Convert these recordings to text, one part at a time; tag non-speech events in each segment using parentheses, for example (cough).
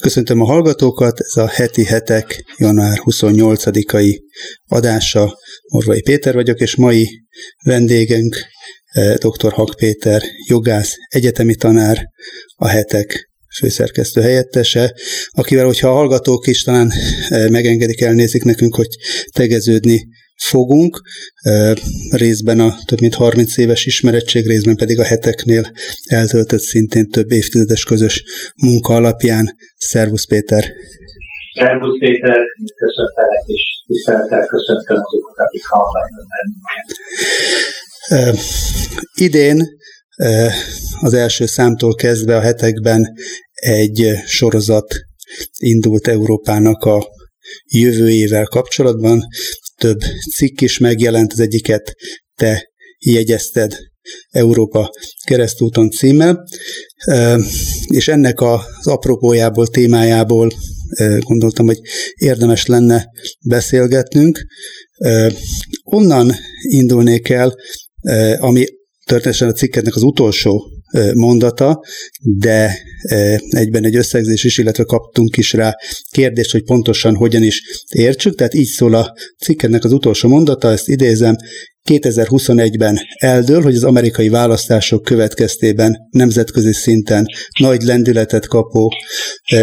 Köszöntöm a hallgatókat, ez a heti hetek január 28-ai adása. Morvai Péter vagyok, és mai vendégünk eh, dr. Hak Péter, jogász, egyetemi tanár, a hetek főszerkesztő helyettese, akivel, hogyha a hallgatók is talán eh, megengedik, elnézik nekünk, hogy tegeződni fogunk, részben a több mint 30 éves ismerettség, részben pedig a heteknél eltöltött szintén több évtizedes közös munka alapján. Szervusz Péter! Szervusz Péter, köszöntelek és tisztelettel köszöntöm azokat, akik hallgatnak. Idén az első számtól kezdve a hetekben egy sorozat indult Európának a jövőjével kapcsolatban több cikk is megjelent, az egyiket te jegyezted Európa keresztúton címmel, és ennek az apropójából, témájából gondoltam, hogy érdemes lenne beszélgetnünk. Onnan indulnék el, ami történetesen a cikketnek az utolsó mondata, de egyben egy összegzés is, illetve kaptunk is rá kérdést, hogy pontosan hogyan is értsük. Tehát így szól a cikkednek az utolsó mondata, ezt idézem, 2021-ben eldől, hogy az amerikai választások következtében nemzetközi szinten nagy lendületet kapó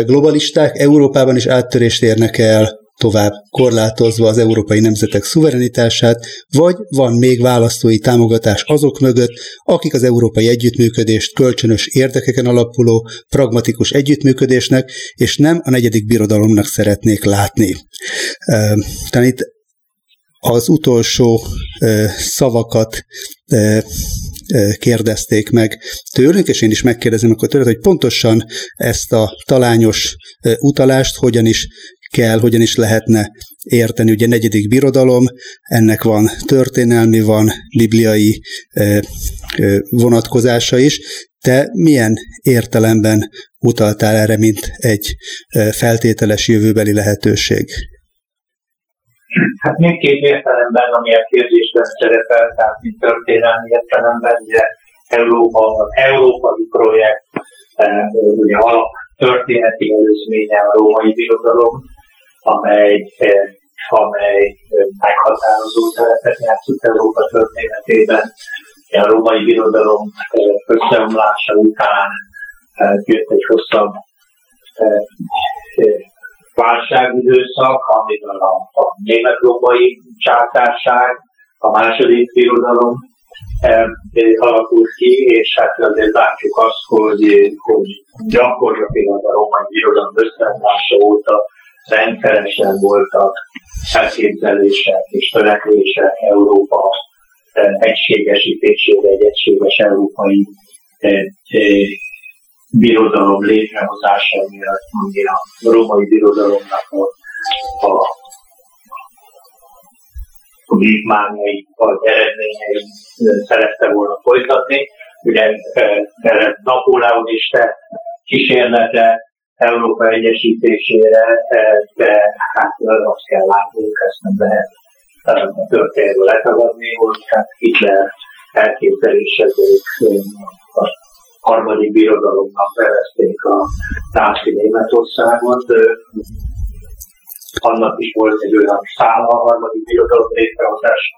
globalisták Európában is áttörést érnek el tovább korlátozva az európai nemzetek szuverenitását, vagy van még választói támogatás azok mögött, akik az európai együttműködést kölcsönös érdekeken alapuló, pragmatikus együttműködésnek, és nem a negyedik birodalomnak szeretnék látni. Tehát itt az utolsó szavakat kérdezték meg tőlünk, és én is megkérdezem akkor tőled, hogy pontosan ezt a talányos utalást hogyan is kell, hogyan is lehetne érteni. Ugye negyedik birodalom, ennek van történelmi, van bibliai vonatkozása is. Te milyen értelemben utaltál erre, mint egy feltételes jövőbeli lehetőség? Hát mindkét értelemben, ami a kérdésben szerepel, tehát mint történelmi értelemben, ugye Európa, az európai projekt, ugye alap történeti előzménye a római birodalom, amely, eh, amely eh, meghatározó szerepet játszott Európa történetében. A római birodalom eh, összeomlása után jött egy hosszabb válságidőszak, amivel a, a német-római csátárság, a második birodalom alakult ki, és hát azért látjuk azt, hogy, hogy gyakorlatilag a római birodalom összeomlása óta rendszeresen voltak elképzelések és törekvések Európa eh, egységesítésére, egy egységes európai eh, eh, birodalom létrehozása, ami a római birodalomnak a, a, a vívmányai vagy eredményei szerette volna folytatni. Ugye Napóleon is tett kísérlete Európa egyesítésére, de hát azt kell látnunk, ezt nem lehet a történetből letagadni, hogy hát Hitler elképzelésezők a harmadik birodalomnak nevezték a náci Németországot. Annak is volt egy olyan szála a harmadik birodalom létrehozása,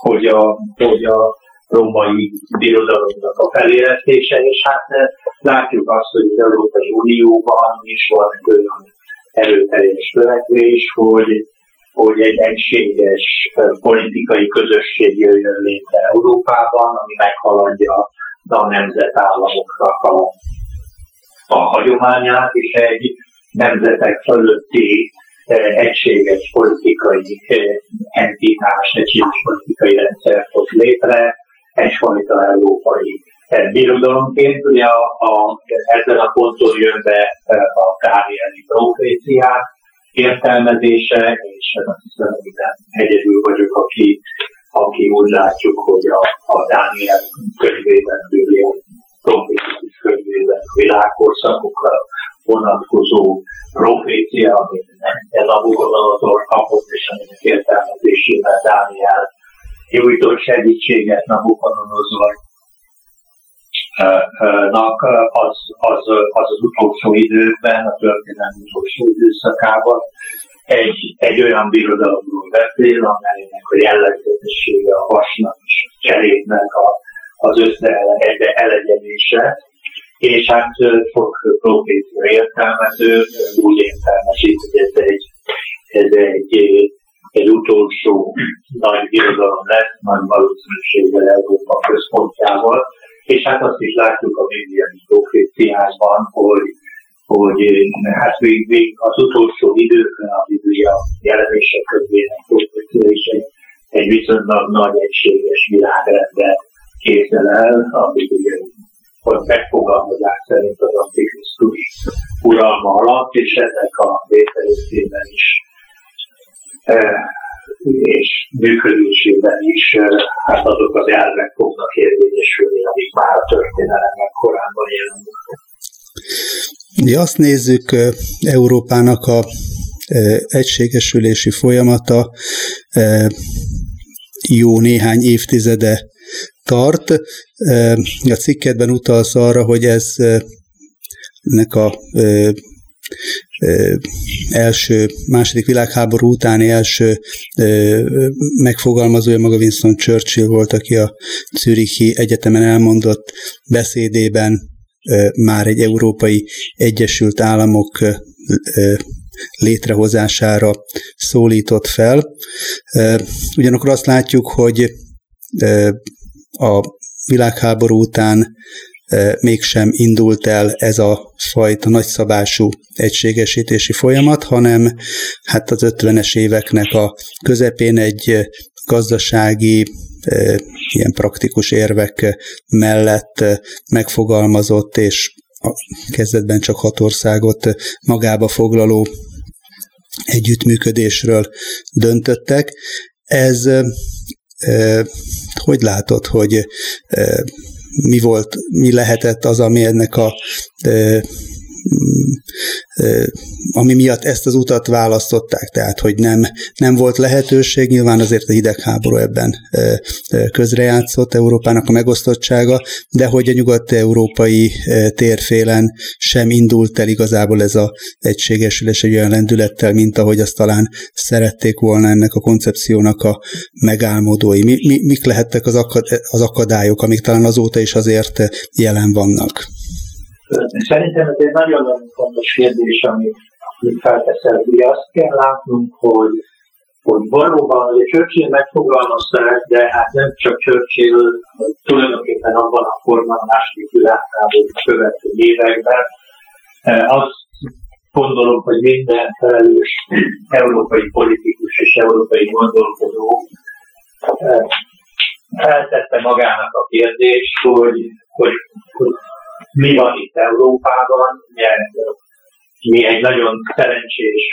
hogy a, hogy a római birodalomnak a feléreztése, és hát eh, látjuk azt, hogy az Európai Unióban is van olyan erőteljes törekvés, hogy, hogy egy egységes eh, politikai közösség jöjjön létre Európában, ami meghaladja a nemzetállamoknak a, a hagyományát, és egy nemzetek fölötti eh, egységes politikai entitás, egységes politikai rendszer hoz létre, egyfajta európai eh, birodalomként. Ugye a, a, ezen a ponton jön be eh, a Dánieli proféciák értelmezése, és azt hiszem, hogy egyedül vagyok, aki, aki úgy látjuk, hogy a, a Dániel könyvében, Biblia proféciós könyvében világkorszakokra vonatkozó profécia, amit ez a Bugodonozor kapott, és aminek értelmezésében Dániel nyújtott segítséget Nabukodonozor az, az, az az utolsó időkben, a történelmi utolsó időszakában egy, egy olyan birodalomról beszél, amelynek a jellegzetessége a vasnak és a cserétnek a, az össze elegyenése, és hát sok profécia értelmező úgy értelmesít, hogy ez egy, ez egy, egy utolsó nagy birodalom lesz, nagy valószínűséggel Európa központjával, és hát azt is látjuk a médiai proféciákban, hogy hogy hát még, még az utolsó időkben a Biblia jelenések kövének profécia egy, egy viszonylag nagy egységes világrendet képzel el, ami ugye hogy megfogalmazás szerint az Antikrisztus uralma alatt, és ennek a létrejöttében is és működésében is e, hát azok az elvek fognak érvényesülni, amik már a történelemnek korábban jelennek. Mi azt nézzük e, Európának a egységesülési folyamata jó néhány évtizede tart. A cikkedben utalsz arra, hogy ez ennek a első, második világháború utáni első megfogalmazója maga Winston Churchill volt, aki a Zürichi Egyetemen elmondott beszédében már egy európai Egyesült Államok létrehozására szólított fel. Ugyanakkor azt látjuk, hogy a világháború után mégsem indult el ez a fajta nagyszabású egységesítési folyamat, hanem hát az 50-es éveknek a közepén egy gazdasági, ilyen praktikus érvek mellett megfogalmazott és a kezdetben csak hat országot magába foglaló együttműködésről döntöttek. Ez hogy látod, hogy mi volt, mi lehetett az, ami ennek a ami miatt ezt az utat választották, tehát hogy nem, nem volt lehetőség, nyilván azért a hidegháború ebben közrejátszott Európának a megosztottsága, de hogy a nyugat-európai térfélen sem indult el igazából ez a egységesülés egy olyan lendülettel, mint ahogy azt talán szerették volna ennek a koncepciónak a megálmodói. Mi, mi, mik lehettek az, akad, az akadályok, amik talán azóta is azért jelen vannak? Szerintem ez egy nagyon-nagyon fontos kérdés, amit, amit felteszel. Ugye azt kell látnunk, hogy, hogy valóban, hogy Churchill megfogalmazták, de hát nem csak Churchill, tulajdonképpen abban a formában a második világháború követő években. Azt gondolom, hogy minden felelős európai politikus és európai gondolkodó feltette magának a kérdést, hogy, hogy, hogy mi van itt Európában, ugye, mi egy nagyon szerencsés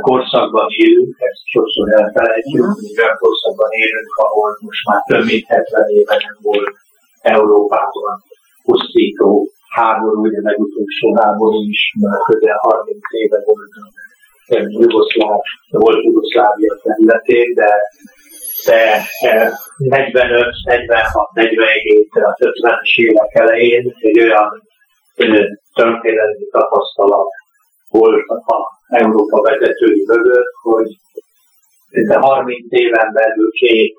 korszakban élünk, ezt sokszor elfelejtjük, uh-huh. hogy olyan korszakban élünk, ahol most már több mint 70 éve nem volt Európában pusztító háború, ugye legutolsó háború is, már közel 30 éve volt Jugoszláv, volt Jugoszlávia területén, de de 45, 46, 47, az 50-es évek elején egy olyan történelmi tapasztalat volt a Európa vezetői mögött, hogy de 30 éven belül két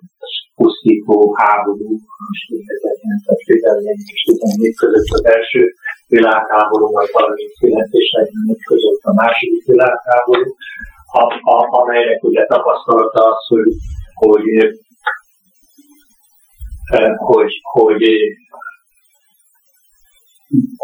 pusztító háború, most 1914 és 14 között az első világháború, majd 39 és 45 között a második világháború, a, a, amelynek ugye tapasztalata az, hogy hogy, eh, hogy, hogy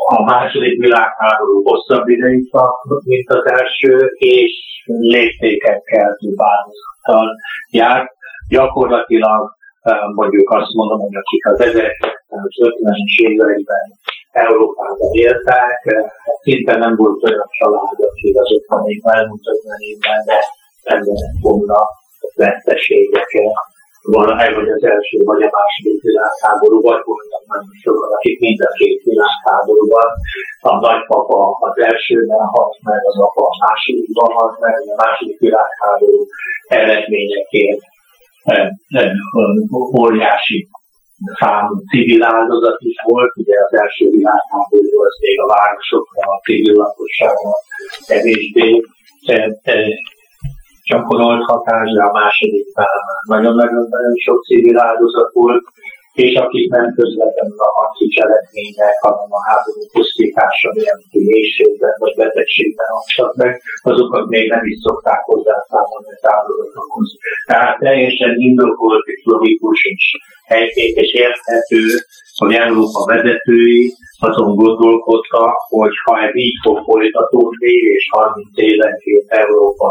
a második világháború hosszabb ideig tartott, mint az első, és léptékekkel változattal járt. Gyakorlatilag eh, mondjuk azt mondom, hogy akik az 1950-es években Európában éltek, eh, szinte nem volt olyan család, aki az 50 év elmúlt 50 évben, de nem volna veszteségek valahogy vagy az első, vagy a második világháború, vagy voltak nagyon sokan, akik mind a két világháborúban. A nagypapa az elsőben halt meg, az apa a másodikban halt meg, a második világháború eredményeként óriási számú civil áldozat is volt, ugye az első világháború az még a városokra, a civil lakosságra kevésbé gyakorolt hatás, de a másodiknál nagyon-nagyon sok civil áldozat volt, és akik nem közvetlenül a harci cselekmények, hanem a háború pusztítása miatti mélységben vagy betegségben adtak meg, azokat még nem is szokták hozzászámolni az áldozatokhoz. Tehát teljesen indokolt és logikus és helyték és érthető, hogy Európa vezetői azon gondolkodtak, hogy ha ez így fog folytatódni, és 30 évenként Európa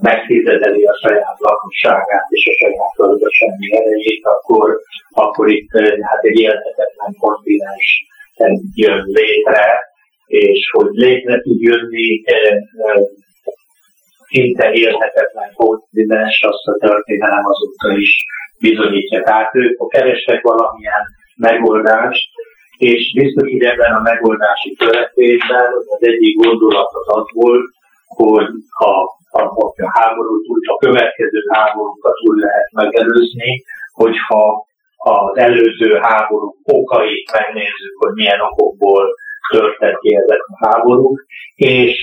megfizedeli a saját lakosságát és a saját gazdasági erejét, akkor, akkor itt eh, hát egy élhetetlen kontinens eh, jön létre, és hogy létre tud jönni eh, szinte élhetetlen kontinens, azt a történelem azóta is bizonyítja. Tehát ők kerestek valamilyen megoldást, és biztos, hogy ebben a megoldási törekvésben az egyik gondolat az volt, hogy ha a, a háborút úgy, a következő háborúkat úgy lehet megelőzni, hogyha az előző háború okait megnézzük, hogy milyen okokból törtek ki ezek a háborúk, és,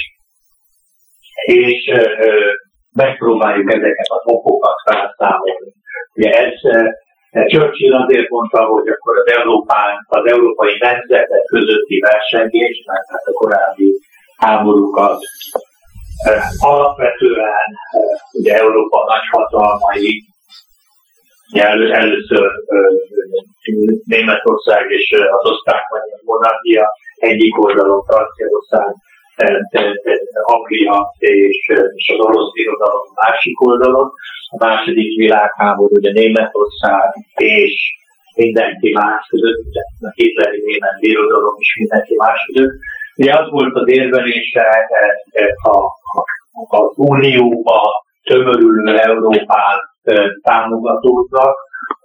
és ö, megpróbáljuk ezeket az okokat felszámolni. Ugye ez Churchill azért mondta, hogy akkor az, Európán, az európai nemzetek közötti versengés, mert hát a korábbi háborúkat Alapvetően ugye Európa nagyhatalmai, elő, először Németország és az osztrák monarchia egyik oldalon Franciaország, Anglia és, és az orosz birodalom másik oldalon. A második világháború ugye Németország és mindenki más között, a hitleri német birodalom is mindenki más között. Ugye az volt az érvelése a, az Unióba tömörülő Európán támogatóknak,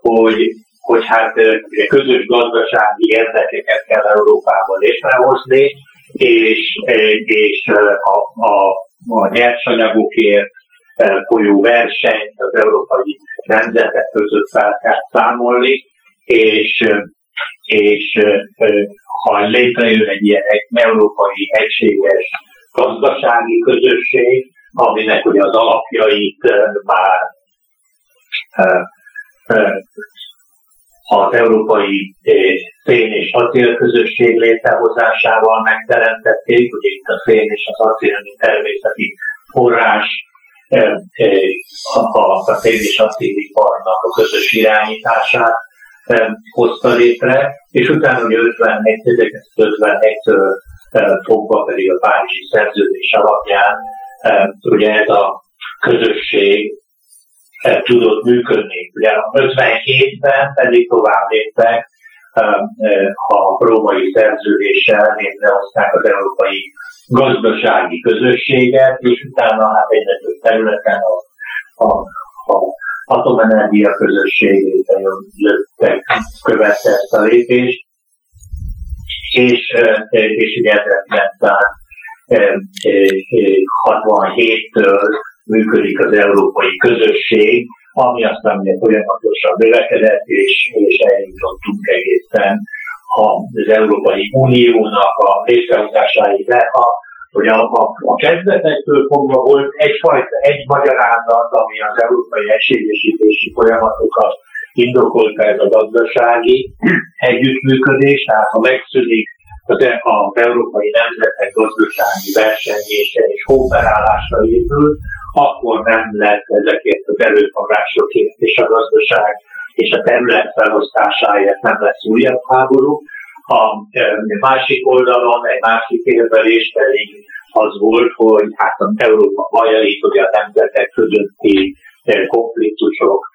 hogy, hogy hát ugye közös gazdasági érdekeket kell Európában létrehozni, és, és a, a, a nyersanyagokért folyó versenyt az európai nemzetek között fel kell számolni, és, és ha létrejön egy ilyen egy európai egységes gazdasági közösség, aminek ugye az alapjait már az európai szén és acélközösség létrehozásával megteremtették, ugye itt a szén és az acél, mint természeti forrás, a szén és acéliparnak a közös irányítását hozta létre, és utána ugye 51, 1951-től fogva pedig a Párizsi szerződés alapján ugye ez a közösség tudott működni. Ugye 57-ben pedig tovább léptek a római szerződéssel létrehozták az európai gazdasági közösséget, és utána hát egyre területen a, a, a atomenergia közösségét jöttek, követte ezt a lépést, és, és ugye 1967-től működik az európai közösség, ami aztán ugye folyamatosan növekedett, és, és eljutottunk egészen az Európai Uniónak a létrehozásáig. De a, hogy a, a, a kezdetektől fogva volt egyfajta, egy magyarázat, ami az európai egységesítési folyamatokat indokolta ez a gazdasági együttműködés, tehát ha megszűnik az, e- az európai nemzetek gazdasági versenyése és kooperálásra épül, akkor nem lesz ezekért az erőforrásokért és a gazdaság és a terület felosztásáért nem lesz újabb háború. A e, másik oldalon egy másik érvelés pedig az volt, hogy hát az Európa bajait, hogy a nemzetek közötti e, konfliktusok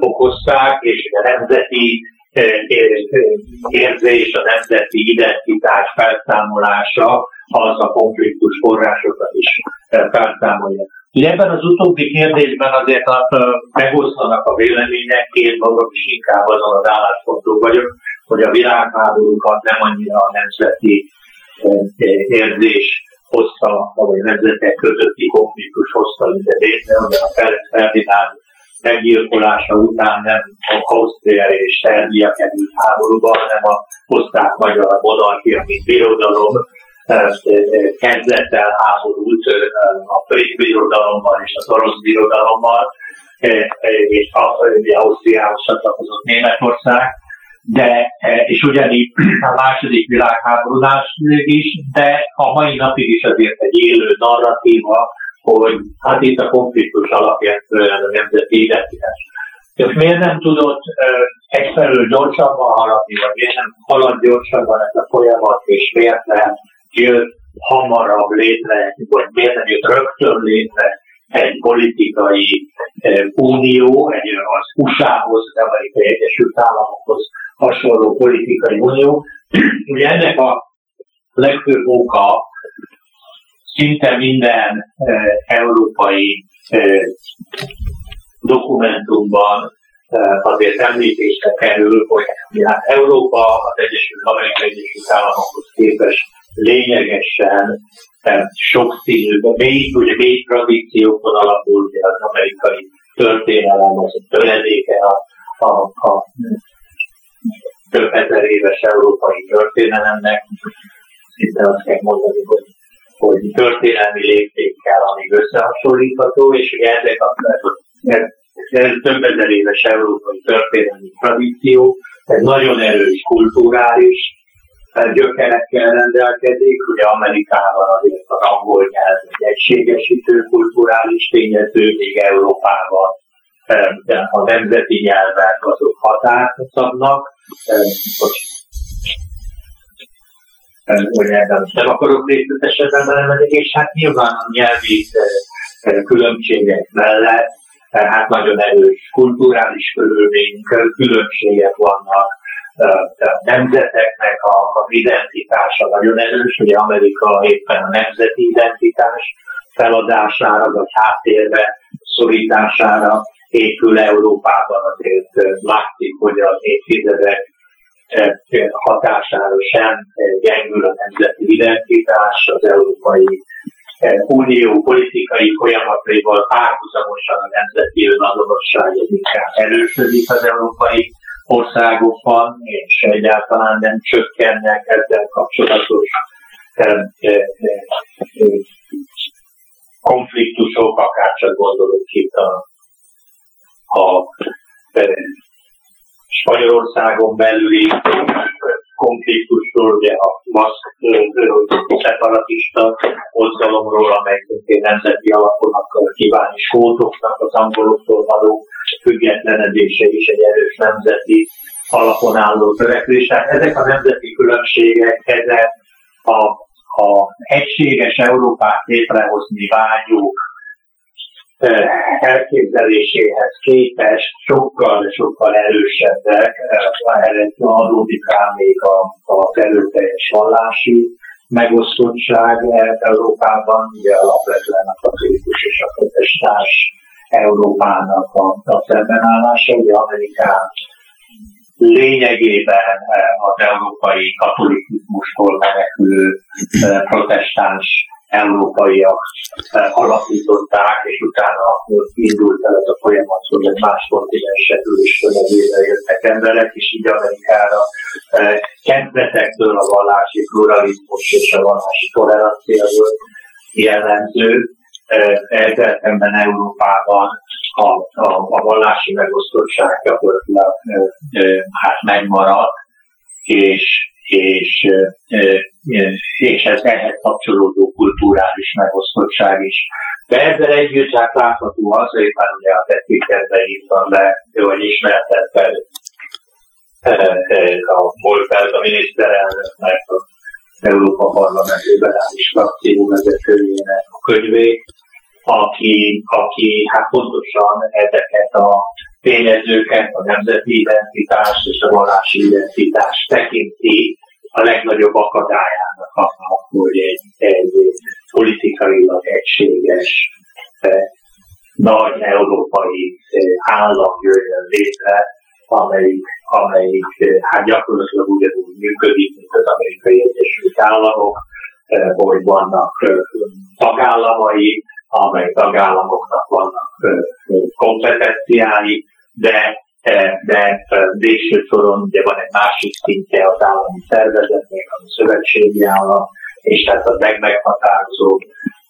okozták, és a nemzeti érzés, a nemzeti identitás felszámolása az a konfliktus forrásokat is felszámolja. Ugye ebben az utóbbi kérdésben azért a, megosztanak a vélemények, én magam is inkább azon az állásponton vagyok, hogy a világháborúkat nem annyira a nemzeti érzés hozta, vagy a nemzetek közötti konfliktus hozta ide létre, hanem a Ferdinánd meggyilkolása után nem Ausztria és Szerbia került háborúba, hanem a osztrák-magyar monarchia, mint birodalom kezdett el háborút a birodalommal és az orosz birodalommal, és Ausztriához csatlakozott Németország, de, és ugyanígy a második világháborúnál is, de a mai napig is azért egy élő narratíva, hogy hát itt a konfliktus alapján a nemzeti identitás. És miért nem tudott egyfelől gyorsabban haladni, vagy miért nem halad gyorsabban ez a folyamat, és miért nem jött hamarabb létre, vagy miért nem jött rögtön létre egy politikai uh, unió, egy az USA-hoz, az Amerikai Egyesült Államokhoz hasonló politikai unió. (clears throat) Ugye ennek a legfőbb oka szinte minden e, európai e, dokumentumban e, azért említésre kerül, hogy hát Európa az Egyesült Amerikai Egyesült Államokhoz képest lényegesen sokszínű, mély, ugye mély tradíciókon alapul, ugye az amerikai történelem, az a töredéke a, a, a több ezer éves európai történelemnek. Szinte azt kell mondani, hogy hogy történelmi léptékkel, amíg összehasonlítható, és ugye ezek a ez, ez több ezer éves európai történelmi tradíció, ez nagyon erős kulturális gyökerekkel rendelkezik, ugye Amerikában azért az angol nyelv egy egységesítő kulturális tényező, még Európában a nemzeti nyelvek azok határt szabnak, hogy ebben nem akarok részletesebben belemenni, és hát nyilván a nyelvi különbségek mellett hát nagyon erős kulturális körülmény, különbségek vannak, nemzeteknek a, a identitása nagyon erős, ugye Amerika éppen a nemzeti identitás feladására, vagy háttérbe szorítására épül Európában. Azért látszik, hogy az évtizedek hatására sem gyengül a nemzeti identitás, az Európai Unió politikai folyamataival párhuzamosan a nemzeti önazonosság inkább erősödik az európai országokban, és egyáltalán nem csökkennek ezzel kapcsolatos konfliktusok, akár csak gondolok itt a, a Spanyolországon belüli konfliktusról, ugye a maszk szeparatista mozgalomról, amely szintén nemzeti alapon akar kívánni skótoknak az angoloktól való függetlenedése is egy erős nemzeti alapon álló törekvés. Tehát ezek a nemzeti különbségek, ezek a, a egységes Európát létrehozni vágyók elképzeléséhez képest sokkal, sokkal erősebbek, erre adódik rá még az erőteljes vallási megosztottság Európában, ugye alapvetően a katolikus és a protestáns Európának a, a szembenállása, ugye Amerikán lényegében az európai katolikusmustól menekülő protestáns európaiak eh, alapították, és utána indult el ez a folyamat, hogy egy más kontinensekről is tömegére jöttek emberek, és így Amerikára eh, kezdetektől a vallási pluralizmus és a vallási tolerancia volt jellemző. Eh, ezzel szemben Európában a, a, a vallási megosztottság gyakorlatilag hát megmaradt, és és, és ez ehhez kapcsolódó kulturális megosztottság is. De ezzel együtt hát látható az, hogy már ugye a tettékerbe írtam be, vagy ismertette a volt a miniszterelnöknek, az Európa Parlament liberális frakció vezetőjének a könyvét, aki, aki hát pontosan ezeket a tényezőket, a nemzeti identitás és a vallási identitás tekinti a legnagyobb akadályának annak, hogy egy, egy politikailag egységes, eh, nagy európai eh, állam jöjjön létre, amelyik, amelyik eh, hát gyakorlatilag ugyanúgy működik, mint az amerikai Egyesült Államok, hogy vannak tagállamai, amely tagállamoknak vannak kompetenciái, de de végső soron ugye van egy másik szintje az állami szervezetnek, a szövetségi állam, és tehát a megmeghatározó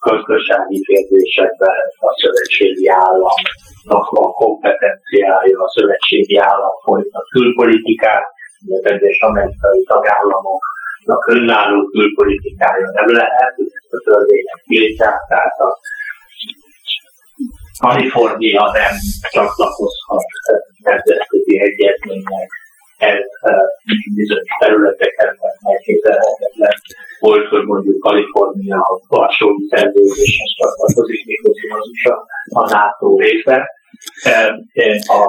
gazdasági kérdésekben a szövetségi államnak a kompetenciája, a szövetségi állam folytat külpolitikát, az egyes amerikai tagállamoknak önálló külpolitikája nem lehet, ezt a törvények tiltják, tehát a Kalifornia nem csatlakozhat nemzetközi egyezménynek, ez bizonyos területeken megképzelhetetlen volt, hogy mondjuk Kalifornia a Varsói szerződéshez csatlakozik, miközben az USA a NATO része.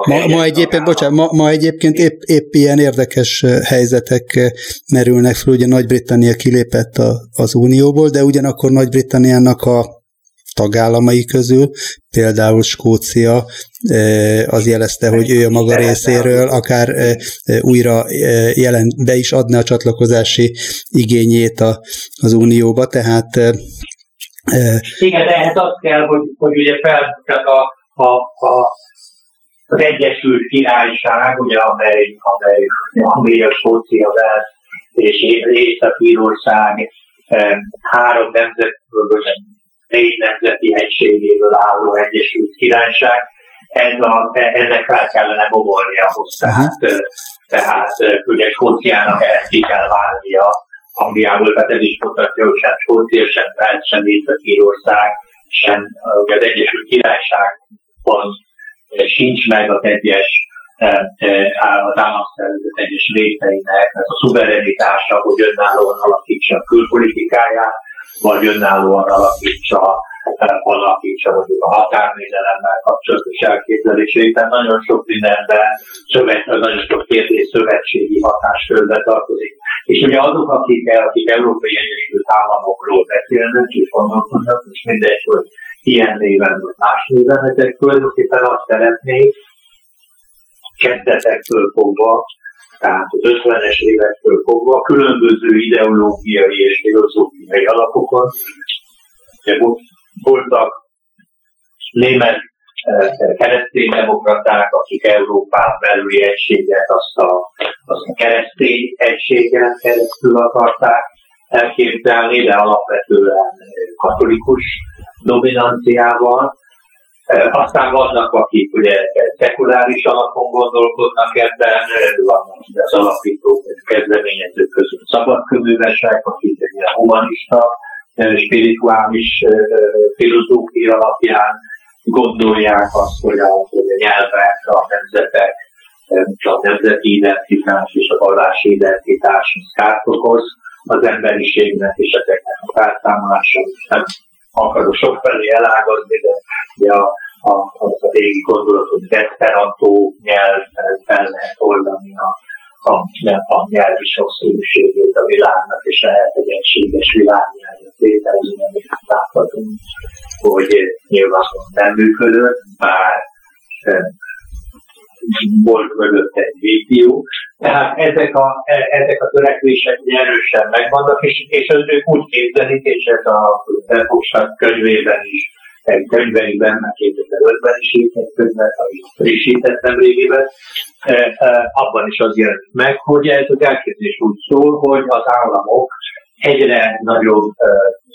Ma, ma egyébként, bocsánat, ma, ma egyébként épp, épp ilyen érdekes helyzetek merülnek fel, ugye Nagy-Britannia kilépett a, az Unióból, de ugyanakkor Nagy-Britanniának a tagállamai közül, például Skócia az jelezte, hogy ő a maga részéről akár újra jelent, be is adna a csatlakozási igényét a, az Unióba, tehát igen, de ehhez az kell, hogy, hogy ugye fel, tehát a, a, a, az Egyesült Királyság, ugye, amely, amely, amely a Skócia, Velsz és Észak-Írország három nemzetből, négy nemzeti egységéből álló Egyesült Királyság, ez a, ennek fel kellene bomolni ahhoz. Tehát, tehát ugye Skóciának ehhez ki kell válnia. Angliából, tehát ez is mutatja, hogy sem Skócia, sem Felt, sem Észak-Írország, sem ugye az Egyesült Királyságban sincs meg az egyes az államszervezet egyes részeinek, ez a szuverenitása, hogy önállóan alakítsa a külpolitikáját, vagy önállóan alakítsa, alakítsa mondjuk a határvédelemmel kapcsolatos elképzeléseit, tehát nagyon sok mindenben szövet, nagyon sok kérdés szövetségi hatáskörbe tartozik. És ugye azok, akik, akik Európai Egyesült Államokról beszélnek és gondolkodnak, és mindegy, hogy ilyen néven vagy más néven, ezek tulajdonképpen azt szeretnék, kezdetektől fogva, tehát az 50-es évektől fogva különböző ideológiai és filozófiai alapokon voltak német eh, kereszténydemokraták, akik Európán belüli egységet, azt a, azt a keresztény egységen keresztül akarták elképzelni, de alapvetően katolikus dominanciával. Aztán vannak, akik ugye szekuláris alapon gondolkodnak ebben, vannak az alapítók, kezdeményezők között szabadkövővesek, akik ilyen humanista, spirituális filozófia alapján gondolják azt, hogy a, hogy a nyelvek, a nemzetek, a nemzeti identitás és a vallási identitás kárt okoz az emberiségnek és ezeknek a felszámolása akarok sok felé elágazni, de de a, a, az a régi gondolatot, hogy Esperanto nyelv fel lehet oldani a, a, a nyelvi sokszínűségét a világnak, és lehet egy egységes világnyelvet létrehozni, amit láthatunk, hogy nyilvánvalóan nem működött, bár volt mögött egy vízió. Tehát ezek a, ezek a törekvések erősen megvannak, és, és ők úgy képzelik, és ez a Verhofstadt könyvében is, egy könyveiben, mert 2005-ben is írt egy könyvet, amit frissítettem régében, abban is az jelent meg, hogy ez az elképzelés úgy szól, hogy az államok egyre nagyobb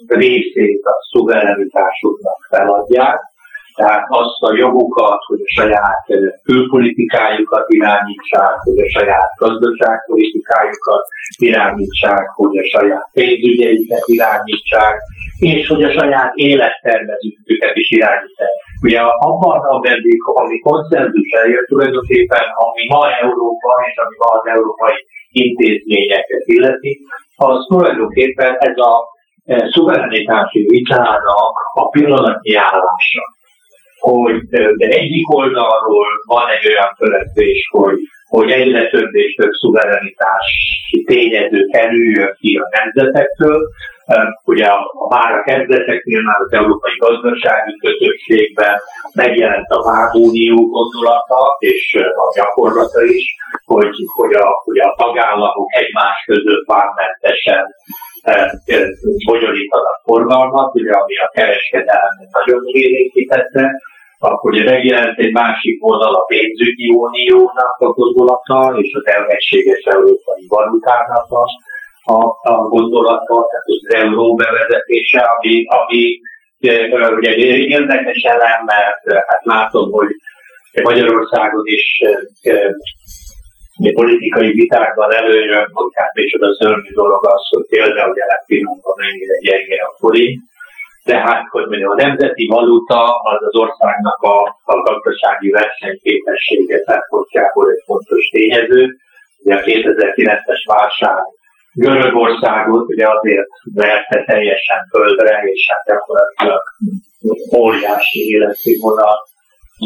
részét a szuverenitásuknak feladják, tehát azt a jogukat, hogy a saját eh, külpolitikájukat irányítsák, hogy a saját gazdaságpolitikájukat irányítsák, hogy a saját pénzügyeiket irányítsák, és hogy a saját élettervezőjüket is irányítsák. Ugye abban a meddig, ami konszenzus eljött tulajdonképpen, ami ma Európa és ami ma az európai intézményeket illeti, az tulajdonképpen ez a eh, szuverenitási vitának a pillanatnyi állása hogy de egyik oldalról van egy olyan törekvés, hogy, hogy egyre több és több szuverenitási tényező kerüljön ki a nemzetektől. Ugye a, a már a kezdeteknél már az európai gazdasági közösségben megjelent a vágónió gondolata és a gyakorlata is, hogy, hogy, a, hogy a tagállamok egymás között vágmentesen bonyolítanak forgalmat, ugye, ami a kereskedelmet nagyon élénkítette, akkor megjelent egy másik vonal a pénzügyi uniónak a gondolata, és az elegységes európai valutának a, a, a gondolata, tehát az euró bevezetése, ami, ami ugye érdekes elem, mert hát látom, hogy Magyarországon is politikai vitákban előjön, hogy hát micsoda szörnyű dolog az, hogy például jelen pillanatban mennyire gyenge a forint, tehát, hogy mondjam, a nemzeti valuta az az országnak a, a gazdasági versenyképessége szempontjából egy fontos tényező. Ugye a 2009-es válság Görögországot ugye azért verte teljesen földre, és hát gyakorlatilag óriási életszínvonal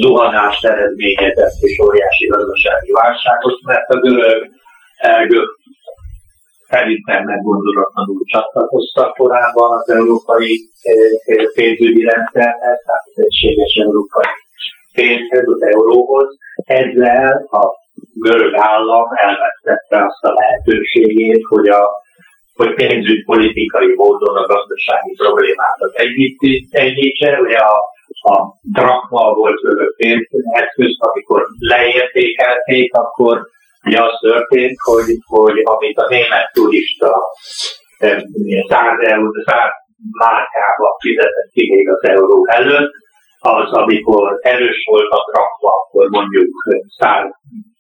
zuhanást eredményezett és óriási gazdasági válságot, mert a görög szerintem meggondolatlanul csatlakoztak korábban az európai eh, eh, pénzügyi rendszerhez, tehát az egységes európai pénzhez, az euróhoz. Ezzel a görög állam elvesztette azt a lehetőségét, hogy a hogy pénzügypolitikai módon a gazdasági problémákat egyítse. Ugye a, a drakma volt görög pénzeszköz, amikor leértékelték, akkor Ugye az történt, hogy, hogy amit a német turista 100 euró, 100 márkába fizetett ki még az euró előtt, az, amikor erős volt a drakma, akkor mondjuk 100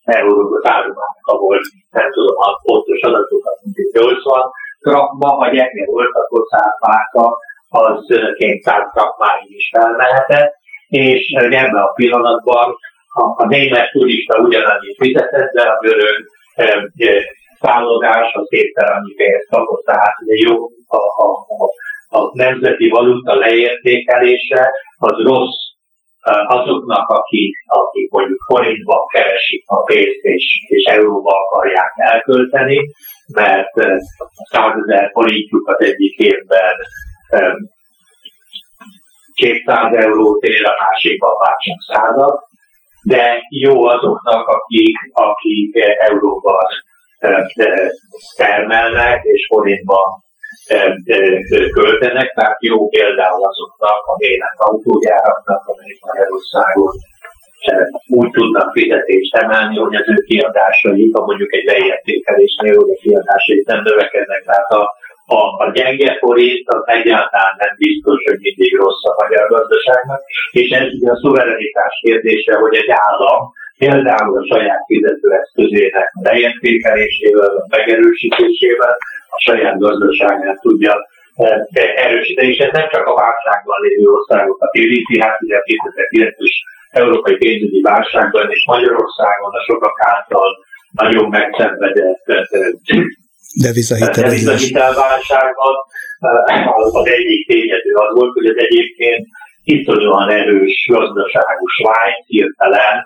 euró, 100 márka volt, nem tudom a pontos adatokat, mint 80 drakma, ha gyenge volt, akkor 100 márka, az 200 drakmáig is felmehetett, és ebben a pillanatban a, a német turista ugyanannyit fizetett, de a görög e, szállodás az kétszer annyi kapott, tehát ugye jó a, a, a, a nemzeti valuta leértékelése az rossz azoknak, akik, akik mondjuk forintban keresik a pénzt és, és euróba akarják elkölteni, mert a 100 ezer forintjukat egyik évben 200 eurót ér, a másikban már csak százat, de jó azoknak, akik, akik Euróban termelnek és forintban költenek, tehát jó például azoknak a német autógyáraknak, amelyek Magyarországon úgy tudnak fizetést emelni, hogy az ő kiadásaik, ha mondjuk egy leértékelésnél, hogy a kiadásai nem növekednek. Tehát a, a, a gyenge forint az egyáltalán nem biztos, hogy mindig rossz a magyar gazdaságnak, és ez ugye a szuverenitás kérdése, hogy egy állam például a saját fizetőeszközének a leértékelésével, a megerősítésével a saját gazdaságát tudja eh, erősíteni, és ez nem csak a válságban lévő országokat érinti, hát ugye a 2009-es európai pénzügyi válságban és Magyarországon a sokak által nagyon megszenvedett eh, devizahitelválságban az egyik tényező az volt, hogy az egyébként iszonyúan erős gazdaságú Svájc hirtelen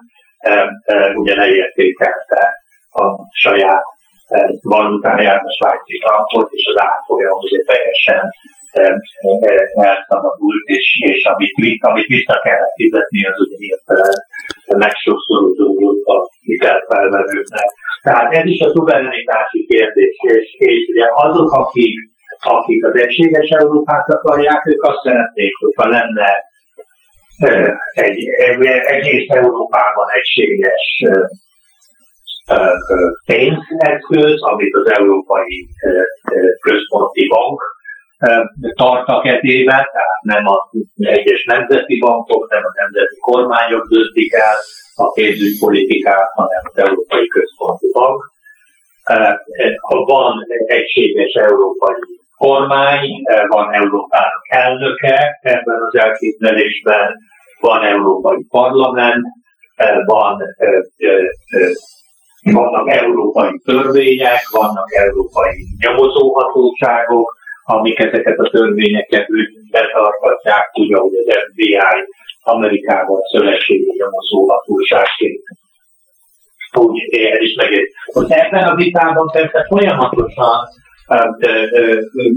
ugye leértékelte a saját valutáját, a svájci frankot, és az átfolyam ugye teljesen elszabadult, és, és amit, amit vissza kellett fizetni, az ugye hirtelen megsokszorozódott a hitelfelvevőknek. Tehát ez is a szuverenitási kérdés, és, és ugye azok, akik, akik az egységes Európát akarják, ők azt szeretnék, hogyha lenne egy, egy, egész Európában egységes pénzeszköz, amit az Európai Központi Bank tart a kezében, tehát nem az egyes nemzeti bankok, nem a nemzeti kormányok döntik el a pénzügypolitikát, hanem az Európai Központi Bank. Van egységes európai kormány, van Európának elnöke ebben az elképzelésben, van Európai Parlament, van, vannak európai törvények, vannak európai nyomozóhatóságok, amik ezeket a törvényeket betartatják, úgy, ahogy az FBI Amerikában szövetségi nyomozóhatóságként úgy ez is megért. Most ebben a vitában persze folyamatosan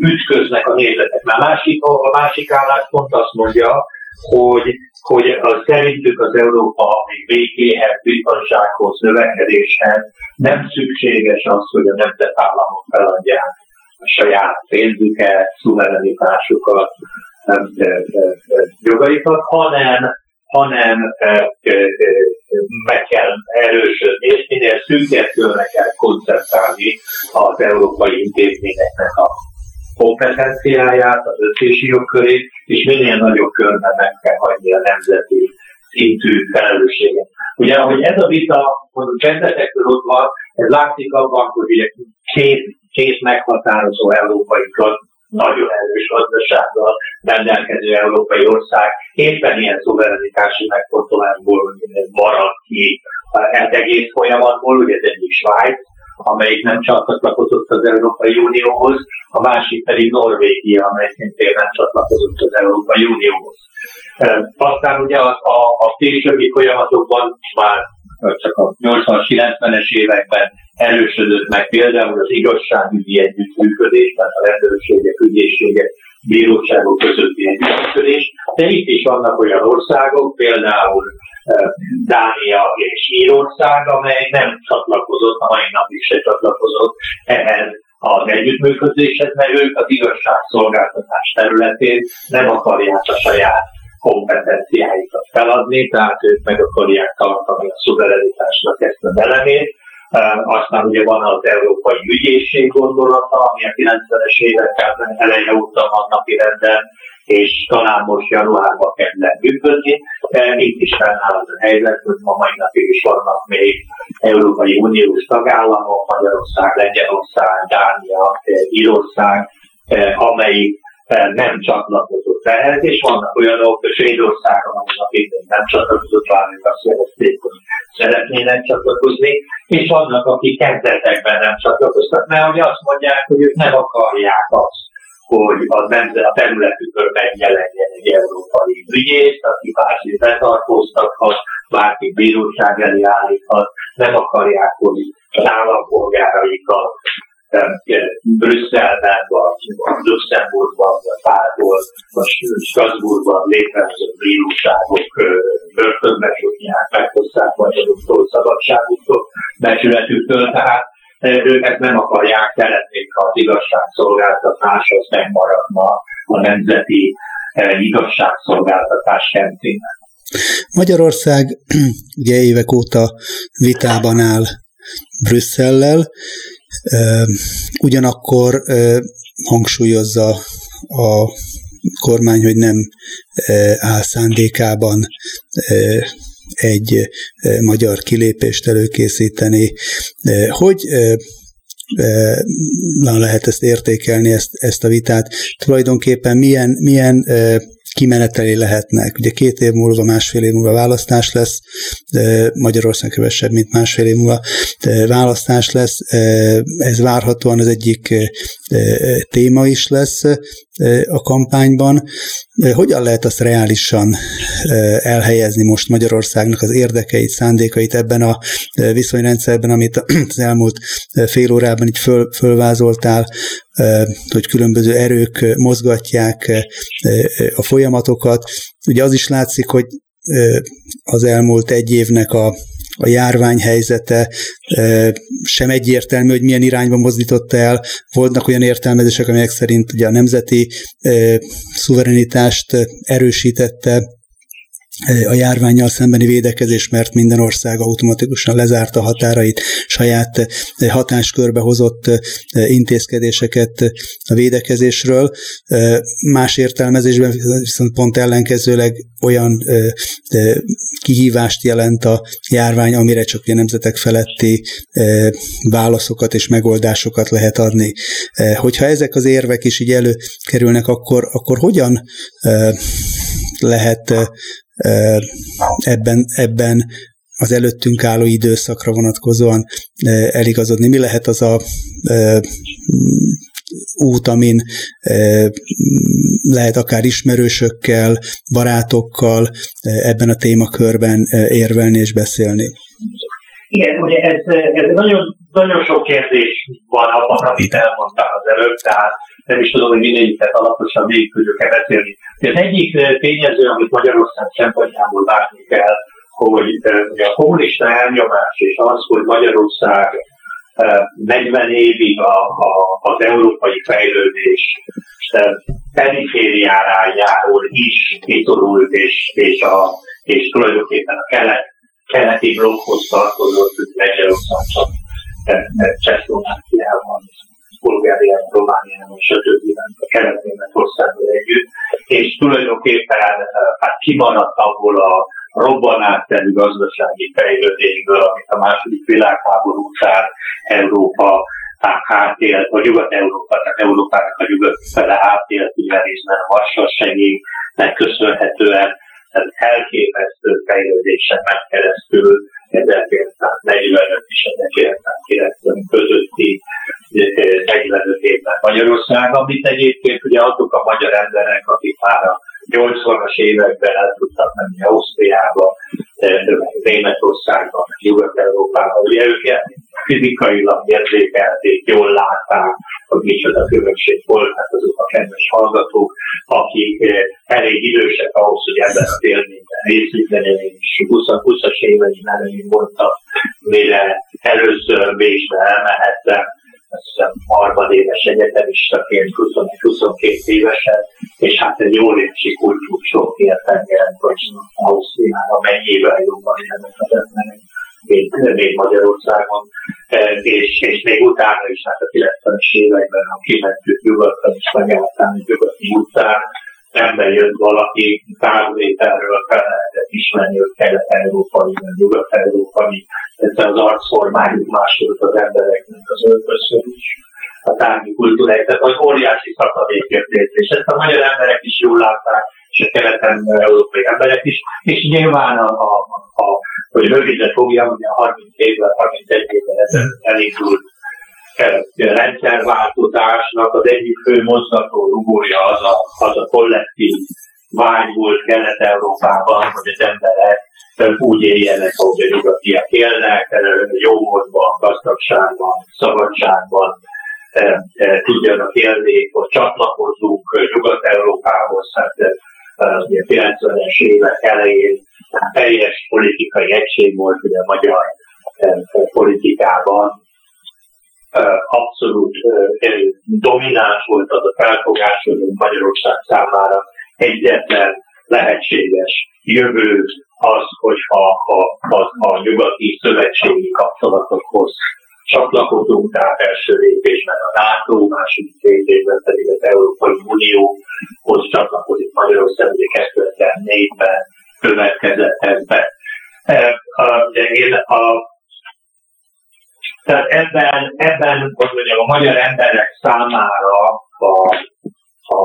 ütköznek a nézetek. Mert másik, a másik álláspont azt mondja, hogy, hogy az szerintük az Európa még békéhez, biztonsághoz, növekedéshez nem szükséges az, hogy a nemzetállamok feladják a saját pénzüket, szuverenitásukat, jogaikat, hanem, hanem meg kell erősödni, és minél szűkebb körre kell koncentrálni az európai intézményeknek a kompetenciáját, az ötési jogkörét, és minél nagyobb körben meg kell hagyni a nemzeti szintű felelősséget. Ugye, ahogy ez a vita mondjuk kezdetekről ott van, ez látszik abban, hogy ugye két, két meghatározó európai nagyon erős gazdasággal rendelkező európai ország éppen ilyen szuverenitási megfontolásból marad ki az egész folyamatból, ugye ez egyik Svájc, amelyik nem csatlakozott az Európai Unióhoz, a másik pedig Norvégia, amely szintén nem csatlakozott az Európai Unióhoz. Aztán ugye a, a, a későbbi folyamatokban már csak a 80-as, 90-es években erősödött meg például az igazságügyi együttműködés, tehát a rendőrségek, ügyészségek, bíróságok közötti együttműködés, de itt is vannak olyan országok, például Dánia és Írország, amely nem csatlakozott, a mai napig se csatlakozott ehhez az együttműködéshez, mert ők az igazságszolgáltatás területén nem akarják a saját kompetenciáikat feladni, tehát ők meg akarják tartani a szuverenitásnak ezt az elemét. Aztán ugye van az Európai Ügyészség gondolata, ami a 90-es évek eleje óta van napi renden, és talán most januárban kezdett működni. Itt is fennáll az a helyzet, hogy ma mai napig is vannak még Európai Uniós tagállamok, Magyarország, Lengyelország, Dánia, Írország, amelyik nem csatlakozott ehhez, és vannak olyanok, Svédországon, akik nem csatlakozott, várjuk azt jelezték, hogy szeretnének csatlakozni, és vannak, akik kezdetekben nem csatlakoztak, mert ugye azt mondják, hogy ők nem akarják azt, hogy a, nemzet, a területükön megjelenjen egy európai ügyész, aki bárki betartóztathat, bárki bíróság elé állíthat, nem akarják, hogy az állampolgáraikat Brüsszelben, vagy Luxemburgban, vagy bárhol, vagy Strasbourgban létrehozott bíróságok börtönbe csukják, meghozzák magyaroktól, szabadságuktól, becsületüktől, tehát őket nem akarják, szeretnék, ha az igazságszolgáltatás az megmaradna a nemzeti igazságszolgáltatás kentében. Magyarország (clears throat) ugye évek óta vitában áll Brüsszellel, Ugyanakkor hangsúlyozza a kormány, hogy nem áll szándékában egy magyar kilépést előkészíteni. Hogy na, lehet ezt értékelni, ezt, ezt a vitát? Tulajdonképpen milyen, milyen kimeneteli lehetnek. Ugye két év múlva, másfél év múlva választás lesz, Magyarország kevesebb, mint másfél év múlva választás lesz. Ez várhatóan az egyik téma is lesz a kampányban. Hogyan lehet azt reálisan elhelyezni most Magyarországnak az érdekeit, szándékait ebben a viszonyrendszerben, amit (clears throat) az elmúlt fél órában így föl, fölvázoltál, hogy különböző erők mozgatják a folyamatokat. Ugye az is látszik, hogy az elmúlt egy évnek a a járványhelyzete sem egyértelmű, hogy milyen irányba mozdította el. Voltak olyan értelmezések, amelyek szerint ugye a nemzeti szuverenitást erősítette a járványjal szembeni védekezés, mert minden ország automatikusan lezárta határait, saját hatáskörbe hozott intézkedéseket a védekezésről. Más értelmezésben viszont pont ellenkezőleg olyan kihívást jelent a járvány, amire csak a nemzetek feletti válaszokat és megoldásokat lehet adni. Hogyha ezek az érvek is így előkerülnek, akkor, akkor hogyan lehet ebben, ebben az előttünk álló időszakra vonatkozóan eligazodni. Mi lehet az a út, amin lehet akár ismerősökkel, barátokkal ebben a témakörben érvelni és beszélni? Igen, ugye ez, ez nagyon, nagyon sok kérdés van abban, amit elmondtál az előbb, tehát nem is tudom, hogy mindegyiket alaposan végig tudjuk-e beszélni. Az egyik eh, tényező, amit Magyarország szempontjából látni kell, hogy eh, a kommunista elnyomás és az, hogy Magyarország 40 eh, évig a, a, az európai fejlődés perifériájáról is kiszorult, és, és a és tulajdonképpen a kelet, keleti blokkhoz tartozott Magyarország csak Csehszlovákiában, Bulgáriában, Romániában, stb. a kelet-németországban együtt, és tulajdonképpen hát kimaradt abból a robbanásszerű gazdasági fejlődésből, amit a második világháború után Európa átélt, vagy Nyugat-Európa, tehát Európának a nyugat fele átélt, ugye részben a Varsas segélynek köszönhetően, tehát elképesztő fejlődésen keresztül 1945 és 1990 közötti 45 évben Magyarország, amit egyébként ugye azok a magyar emberek, akik már a 80-as években el tudtak menni Ausztriába, Németországban, Nyugat-Európában, ugye ők fizikailag érzékelték, jól látták, hogy micsoda különbség volt, hát azok a kedves hallgatók, akik elég idősek ahhoz, hogy ebben a élményben részt legyen, és 20-as éveim elején voltak, mire először Bécsbe elmehettem, hiszem harmadéves egyetemistaként, 21-22 évesen, és hát egy óriási kultúrsok értelmére, hogy Ausztriában mennyivel jobban élnek az emberek, mint, mint Magyarországon, e, és, és még utána is, hát a 90-es években, ha kimentük nyugatra, és megálltál egy nyugati utcán, szembe jött valaki, száz méterről fel lehetett ismerni, hogy kelet-európai, vagy nyugat-európai, ez az arcformájuk más volt az embereknek az öltözön is. A tárgyi kultúrája, tehát az óriási szakadék és ezt a magyar emberek is jól látták, és a keleten-európai emberek is, és nyilván a, a, a hogy rövidre fogjam, ugye a 30 évvel, 31 évvel ezelőtt elindult rendszerváltozásnak az egyik fő mozgató rugója az a, az a kollektív vágy volt Kelet-Európában, hogy az emberek úgy éljenek, ahogy a nyugatiak élnek, jómódban, gazdagságban, szabadságban tudjanak élni, hogy csatlakozzunk Nyugat-Európához, hát ugye 90-es évek elején teljes politikai egység volt ugye a magyar politikában, abszolút domináns volt az a felfogás, hogy Magyarország számára egyetlen lehetséges jövő az, hogyha a, a, a nyugati szövetségi kapcsolatokhoz csatlakozunk, tehát első lépésben a NATO, második lépésben pedig az Európai Unióhoz csatlakozik Magyarország, ugye 2004-ben következett ez be. Én a tehát ebben, ebben hogy mondjam, a magyar emberek számára a, a,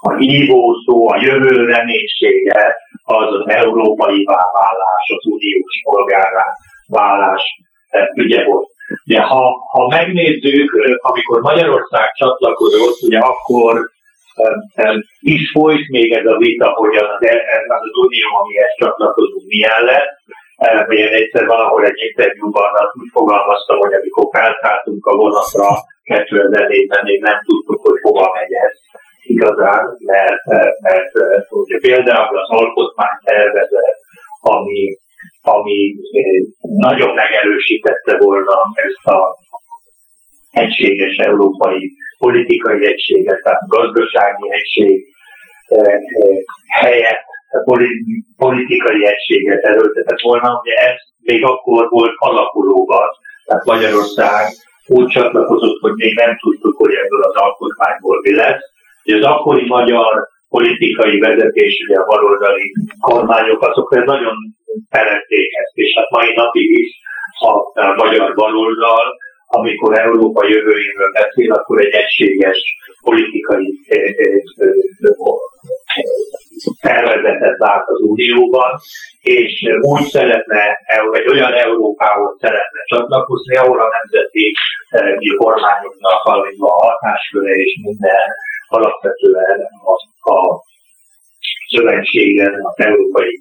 a hívó szó, a jövő reménysége az az európai válás, az uniós polgárá válás e, ügye volt. Ugye, ha, ha megnézzük, amikor Magyarország csatlakozott, ugye akkor is folyt még ez a vita, hogy az, az, az unió, amihez csatlakozunk, milyen lett, hogy én egyszer valahol egy interjúban azt úgy fogalmaztam, hogy amikor felszálltunk a vonatra 2004-ben, még nem tudtuk, hogy hova megy ez igazán, mert, mert ugye például az alkotmány tervezet, ami, ami nagyon megerősítette volna ezt a egységes európai politikai egységet, tehát gazdasági egység helyett politikai egységet erőltetett volna, ugye ez még akkor volt alakulóban, tehát Magyarország úgy csatlakozott, hogy még nem tudtuk, hogy ebből az alkotmányból mi lesz. Ugye az akkori magyar politikai vezetés, ugye a baloldali kormányok, azok nagyon szerették ezt, és hát mai napig is a, a magyar baloldal, amikor Európa jövőjéről beszél, akkor egy egységes politikai eh, eh, eh, szervezetet lát az Unióban, és úgy szeretne, egy olyan Európához szeretne csatlakozni, ahol a nemzeti kormányoknak a hatásköre és minden alapvetően a, a szövetségen, az Európai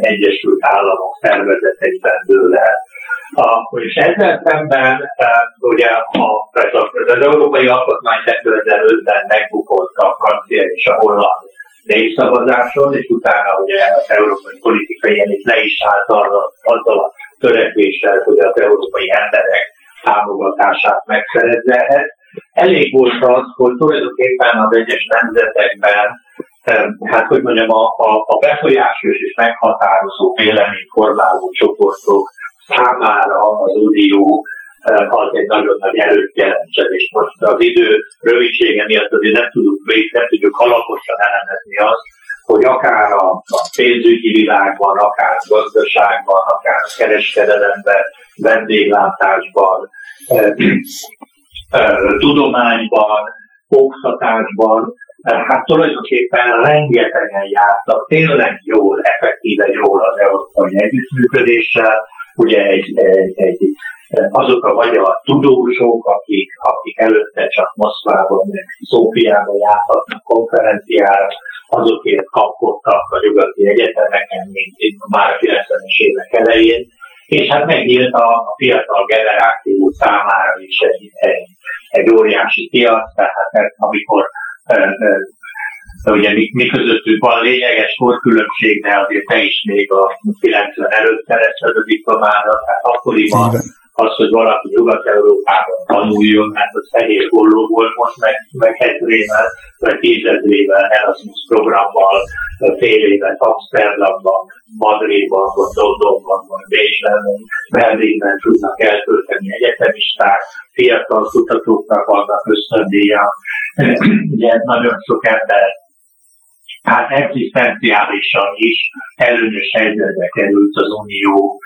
Egyesült Államok szervezeteiben dől el. A, és ezzel szemben ugye a, az Európai Alkotmány 2005-ben megbukott a francia és a holland népszavazáson, és utána ugye az európai politikai elit le is állt arra, azzal a törekvéssel, hogy az európai emberek támogatását megszerezze ehhez. Elég volt az, hogy tulajdonképpen az egyes nemzetekben hát hogy mondjam, a, a, a befolyásos és meghatározó véleményformáló csoportok számára az unió az egy nagyon nagy erőt jelentsen, és most az idő rövidsége miatt azért nem tudjuk, nem tudjuk alaposan elemezni azt, hogy akár a, a pénzügyi világban, akár a gazdaságban, akár a kereskedelemben, vendéglátásban, eh, eh, tudományban, oktatásban, hát tulajdonképpen rengetegen jártak tényleg jól, effektíve jól az európai együttműködéssel. Ugye egy, egy, egy azok a magyar tudósok, akik, akik előtte csak Moszkvában, meg Szófiában járhatnak konferenciára, azokért kapkodtak a nyugati egyetemeken, mint már a 90-es évek elején, és hát megnyílt a fiatal generáció számára is egy, egy, egy óriási piac, tehát amikor ugye mi, mi közöttünk van lényeges korkülönbség, de azért te is még a 90 előtt szerezted a diplomádat, tehát akkoriban az, hogy valaki Nyugat-Európában tanuljon, mert az fehér golló volt most meg, meg hetvével, vagy tízezrével Erasmus programmal, fél évet Amsterdamban, Madridban, vagy Londonban, vagy Bécsben, Berlinben tudnak eltölteni egyetemisták, fiatal kutatóknak vannak ösztöndíjak. (clears throat) Ugye nagyon sok ember hát egzisztenciálisan is előnyös helyzetbe került az Unió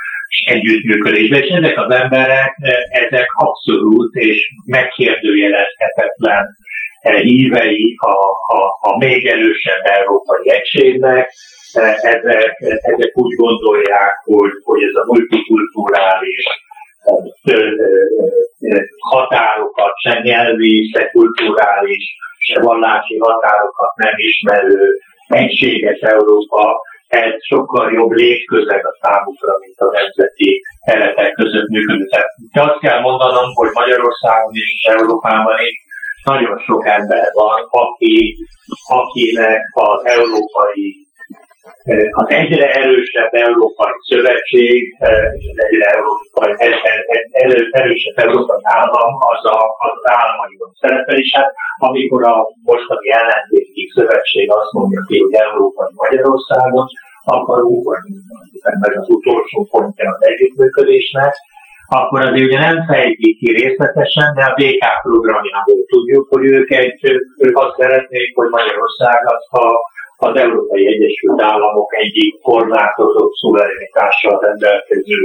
együttműködésbe, és ezek az emberek, ezek abszolút és megkérdőjelezhetetlen hívei a, a, a még erősebb európai egységnek, ezek, ezek úgy gondolják, hogy, hogy ez a multikulturális határokat, se nyelvi, se kulturális, se vallási határokat nem ismerő egységes Európa ez sokkal jobb légközeg a számukra, mint a nemzeti keretek között működő. Tehát azt kell mondanom, hogy Magyarországon és Európában is nagyon sok ember van, aki, akinek az európai az egyre erősebb Európai Szövetség, az egyre európai, erősebb Európai Állam, az, a, az államaiban szerepel, is. hát amikor a mostani ellenzéki szövetség azt mondja ki, hogy Európai Magyarországon, akarunk, vagy meg az utolsó pontja az együttműködésnek, akkor azért ugye nem fejtik ki részletesen, de a DK programjából tudjuk, hogy ők, egy, ők azt szeretnék, hogy Magyarország az a, az Európai Egyesült Államok egyik korlátozott szuverenitással rendelkező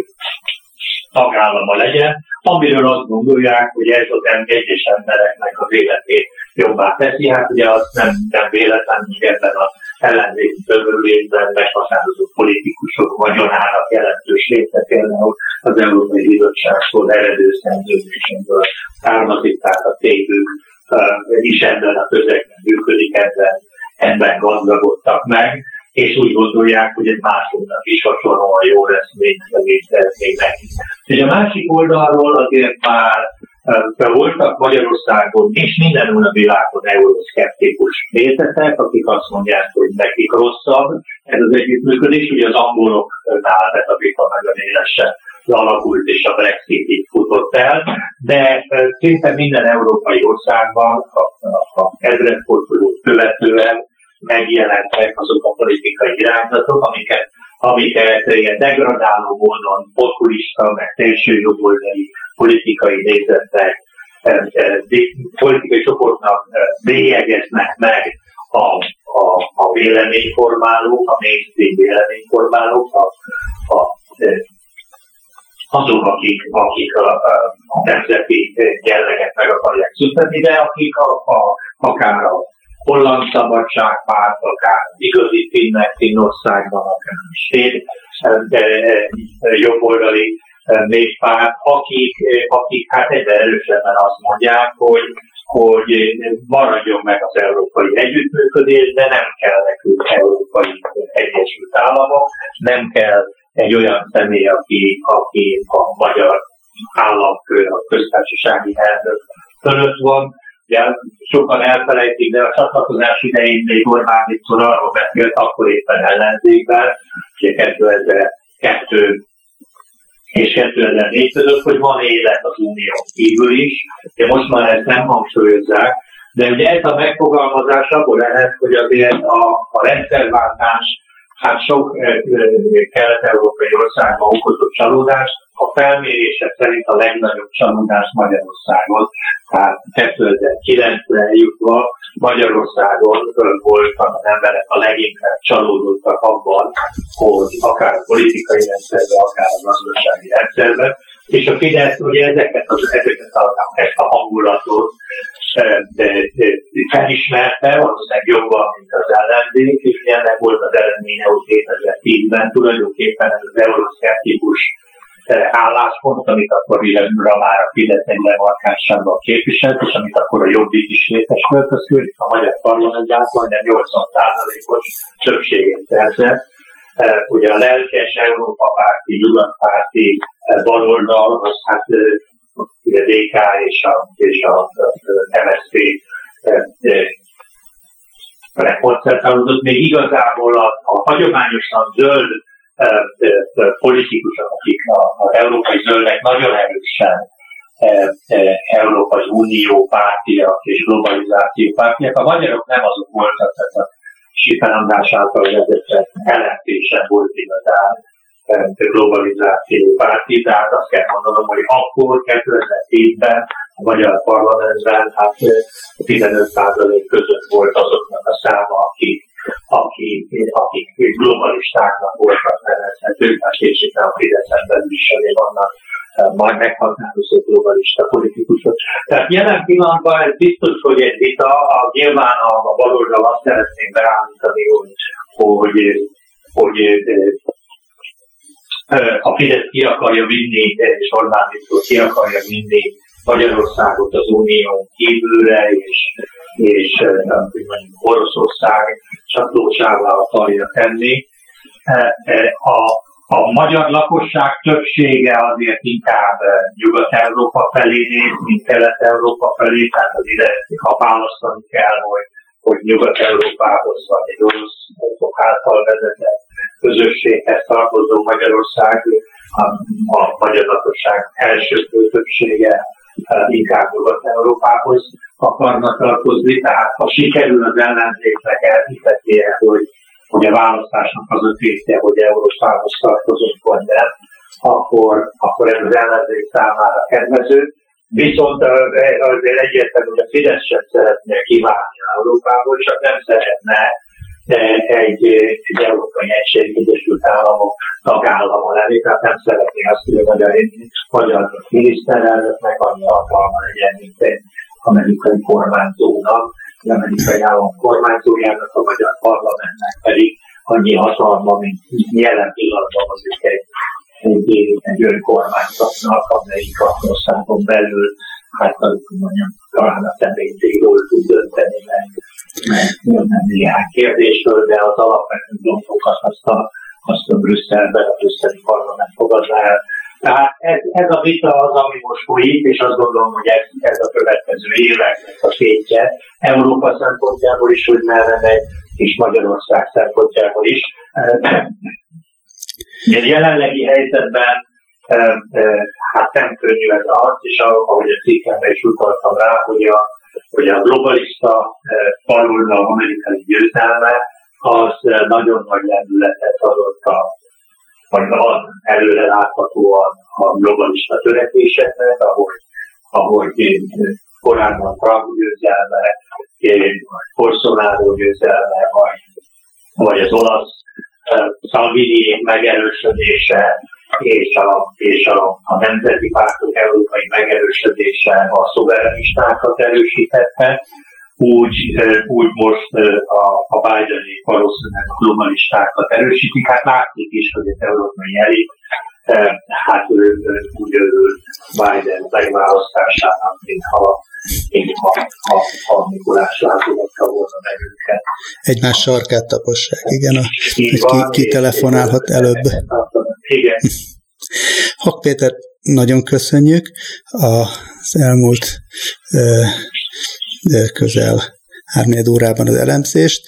tagállama legyen, amiről azt gondolják, hogy ez az egyes embereknek az életét jobbá teszi. Hát ugye az nem, nem véletlen, hogy ebben az ellenzéki törvülésben meghatározott politikusok vagyonának jelentős része például az Európai Bizottságtól eredő szerződésemből származik, tehát a cégük is ebben a közegben működik, ebben, ebben gazdagodtak meg és úgy gondolják, hogy egy másodnak is hasonlóan jó lesz, mint, mint nekik. És a másik oldalról azért már de voltak Magyarországon és mindenhol a világon euroszkeptikus nézetek, akik azt mondják, hogy nekik rosszabb ez az együttműködés. Ugye az angoloknál ez a vita nagyon élesen alakult és a Brexit futott el, de szinte minden európai országban a, a, a ezredfordulót követően megjelentek azok a politikai irányzatok, amiket, amiket ilyen degradáló módon populista, meg szélsőjobboldali politikai nézetek, politikai csoportnak bélyegeznek meg a, a, a véleményformálók, a mainstream véleményformálók, a, a, azok, akik, akik a, a nemzeti jelleget meg akarják szüntetni, de akik a, a, akár a holland szabadságpárt, akár igazi finnek Finnországban, akár svéd jobboldali néppárt, akik, akik hát egyre erősebben azt mondják, hogy, hogy maradjon meg az európai együttműködés, de nem kell nekünk európai Egyesült Államok, nem kell egy olyan személy, aki, aki a magyar államfő, a köztársasági elnök fölött van, Ugye sokan elfelejtik, de a csatlakozás idején még Orbán Viktor arról beszélt, akkor éppen ellenzékben, ugye 2002 és 2004 között, hogy van élet az unió kívül is, de most már ezt nem hangsúlyozzák, De ugye ez a megfogalmazás abból lehet, hogy azért a, a rendszerváltás hát sok kelet-európai országban okozott csalódást, a felmérések szerint a legnagyobb csalódás Magyarországon, tehát 2009-re jutva Magyarországon voltak az emberek a leginkább csalódottak abban, hogy akár a politikai rendszerben, akár a gazdasági rendszerben, és a Fidesz ugye ezeket, az, ezeket a, ezt a hangulatot felismerte, valószínűleg jobban, mint az ellenzék, és ennek volt az eredménye, hogy 2010-ben tulajdonképpen ez az euroszkeptikus álláspont, amit akkor Villeműra már a Fidesz egy lemarkánságban képviselt, és amit akkor a Jobbik is létesült, az a magyar parlamentben majdnem 80%-os többséget szerzett. Ugye a lelkes Európa párti, nyugatpárti baloldal, az hát ugye DK és a, és a MSZP koncentrálódott, még igazából a, a hagyományosan zöld politikusok, akik az európai zöldek nagyon erősen Európai Unió pártiak és globalizáció pártiak. A magyarok nem azok voltak, tehát Sipen András által vezetett LMP volt igazán globalizáció párti, tehát azt kell mondanom, hogy akkor 2007-ben a magyar parlamentben hát 15% között volt azoknak a száma, akik akik, akik globalistáknak voltak nevezhetők, mert készítem a Fideszen belül is vannak majd meghatározó globalista politikusok. Tehát jelen pillanatban ez biztos, hogy egy vita, a, nyilván a, a baloldal azt szeretném beállítani, hogy, hogy, hogy a Fidesz ki akarja vinni, és Orbán Viktor ki akarja vinni Magyarországot az unión kívülre, és, és mondjuk Oroszország csatlósává akarja tenni. A, a magyar lakosság többsége azért inkább Nyugat-Európa felé néz, mint Kelet-Európa felé, tehát az ide, ha választani kell, hogy, hogy Nyugat-Európához vagy egy orosz által vezetett közösséghez tartozó Magyarország, a, a magyar lakosság első többsége inkább Nyugat-Európához akarnak tartozni, tehát ha sikerül az ellenzéknek elhitetnie, hogy, hogy a választásnak az a tétje, hogy Európához tartozott vagy nem, akkor, akkor ez az ellenzék számára kedvező. Viszont azért egyértelmű, hogy a Fidesz sem szeretne kívánni Európából, csak nem szeretne egy, egy Európai Egység Egyesült Államok tagállama lenni, tehát nem szeretné azt, hogy a magyar, magyar miniszterelnöknek annyi hatalma legyen, mint egy amerikai kormányzónak, az amerikai állam kormányzójának, a magyar parlamentnek pedig annyi hatalma, mint jelen pillanatban mondjuk egy, egy, egy önkormányzatnak, amelyik a országon belül, hát mondjam, talán a személyzéről tud dönteni, nem néhány kérdésről, de az alapvető dolgokat azt a, azt a Brüsszelben, a brüsszeli parlament fogadná el, tehát ez, ez a vita az, ami most folyik, és azt gondolom, hogy ez, ez a következő éveknek a tétje, Európa szempontjából is, hogy merre megy, és Magyarország szempontjából is. A jelenlegi helyzetben hát nem könnyű ez az, és ahogy a cikkemben is utaltam rá, hogy a, hogy a globalista baloldal amerikai győzelme az nagyon nagy lendületet adott a vagy ad előre láthatóan a globalista törekvéseknek, ahogy, ahogy korábban Trump győzelme, vagy Bolsonaro győzelme, vagy, vagy az olasz Salvini megerősödése, és a, és a, a nemzeti pártok európai megerősödése a szuverenistákat erősítette, úgy, úgy most a, a Bideni valószínűleg a globalistákat erősítik. Hát látjuk is, hogy az európai elit hát ő, úgy örül Biden megválasztásának, mintha mintha ha, ha Mikulás látogatta volna meg őket. Egymás sarkát tapossák, igen, a, ki, ki telefonálhat előbb. Igen. (laughs) Hak Péter, nagyon köszönjük az elmúlt közel 3 órában az elemzést.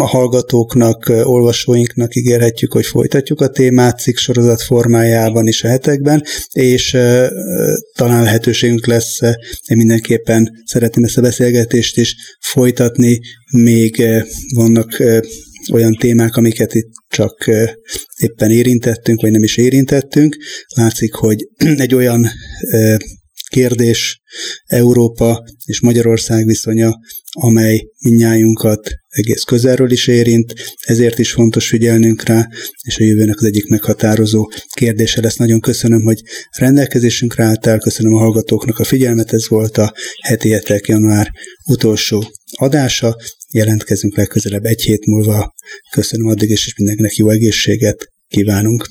A hallgatóknak, olvasóinknak ígérhetjük, hogy folytatjuk a témát cikk sorozat formájában is a hetekben, és talán lehetőségünk lesz, én mindenképpen szeretném ezt a beszélgetést is folytatni, még vannak olyan témák, amiket itt csak éppen érintettünk, vagy nem is érintettünk. Látszik, hogy (clears throat) egy olyan kérdés Európa és Magyarország viszonya, amely minnyájunkat egész közelről is érint, ezért is fontos figyelnünk rá, és a jövőnek az egyik meghatározó kérdése lesz. Nagyon köszönöm, hogy rendelkezésünkre álltál, köszönöm a hallgatóknak a figyelmet, ez volt a heti hetek január utolsó adása, jelentkezünk legközelebb egy hét múlva. Köszönöm addig is, és mindenkinek jó egészséget kívánunk.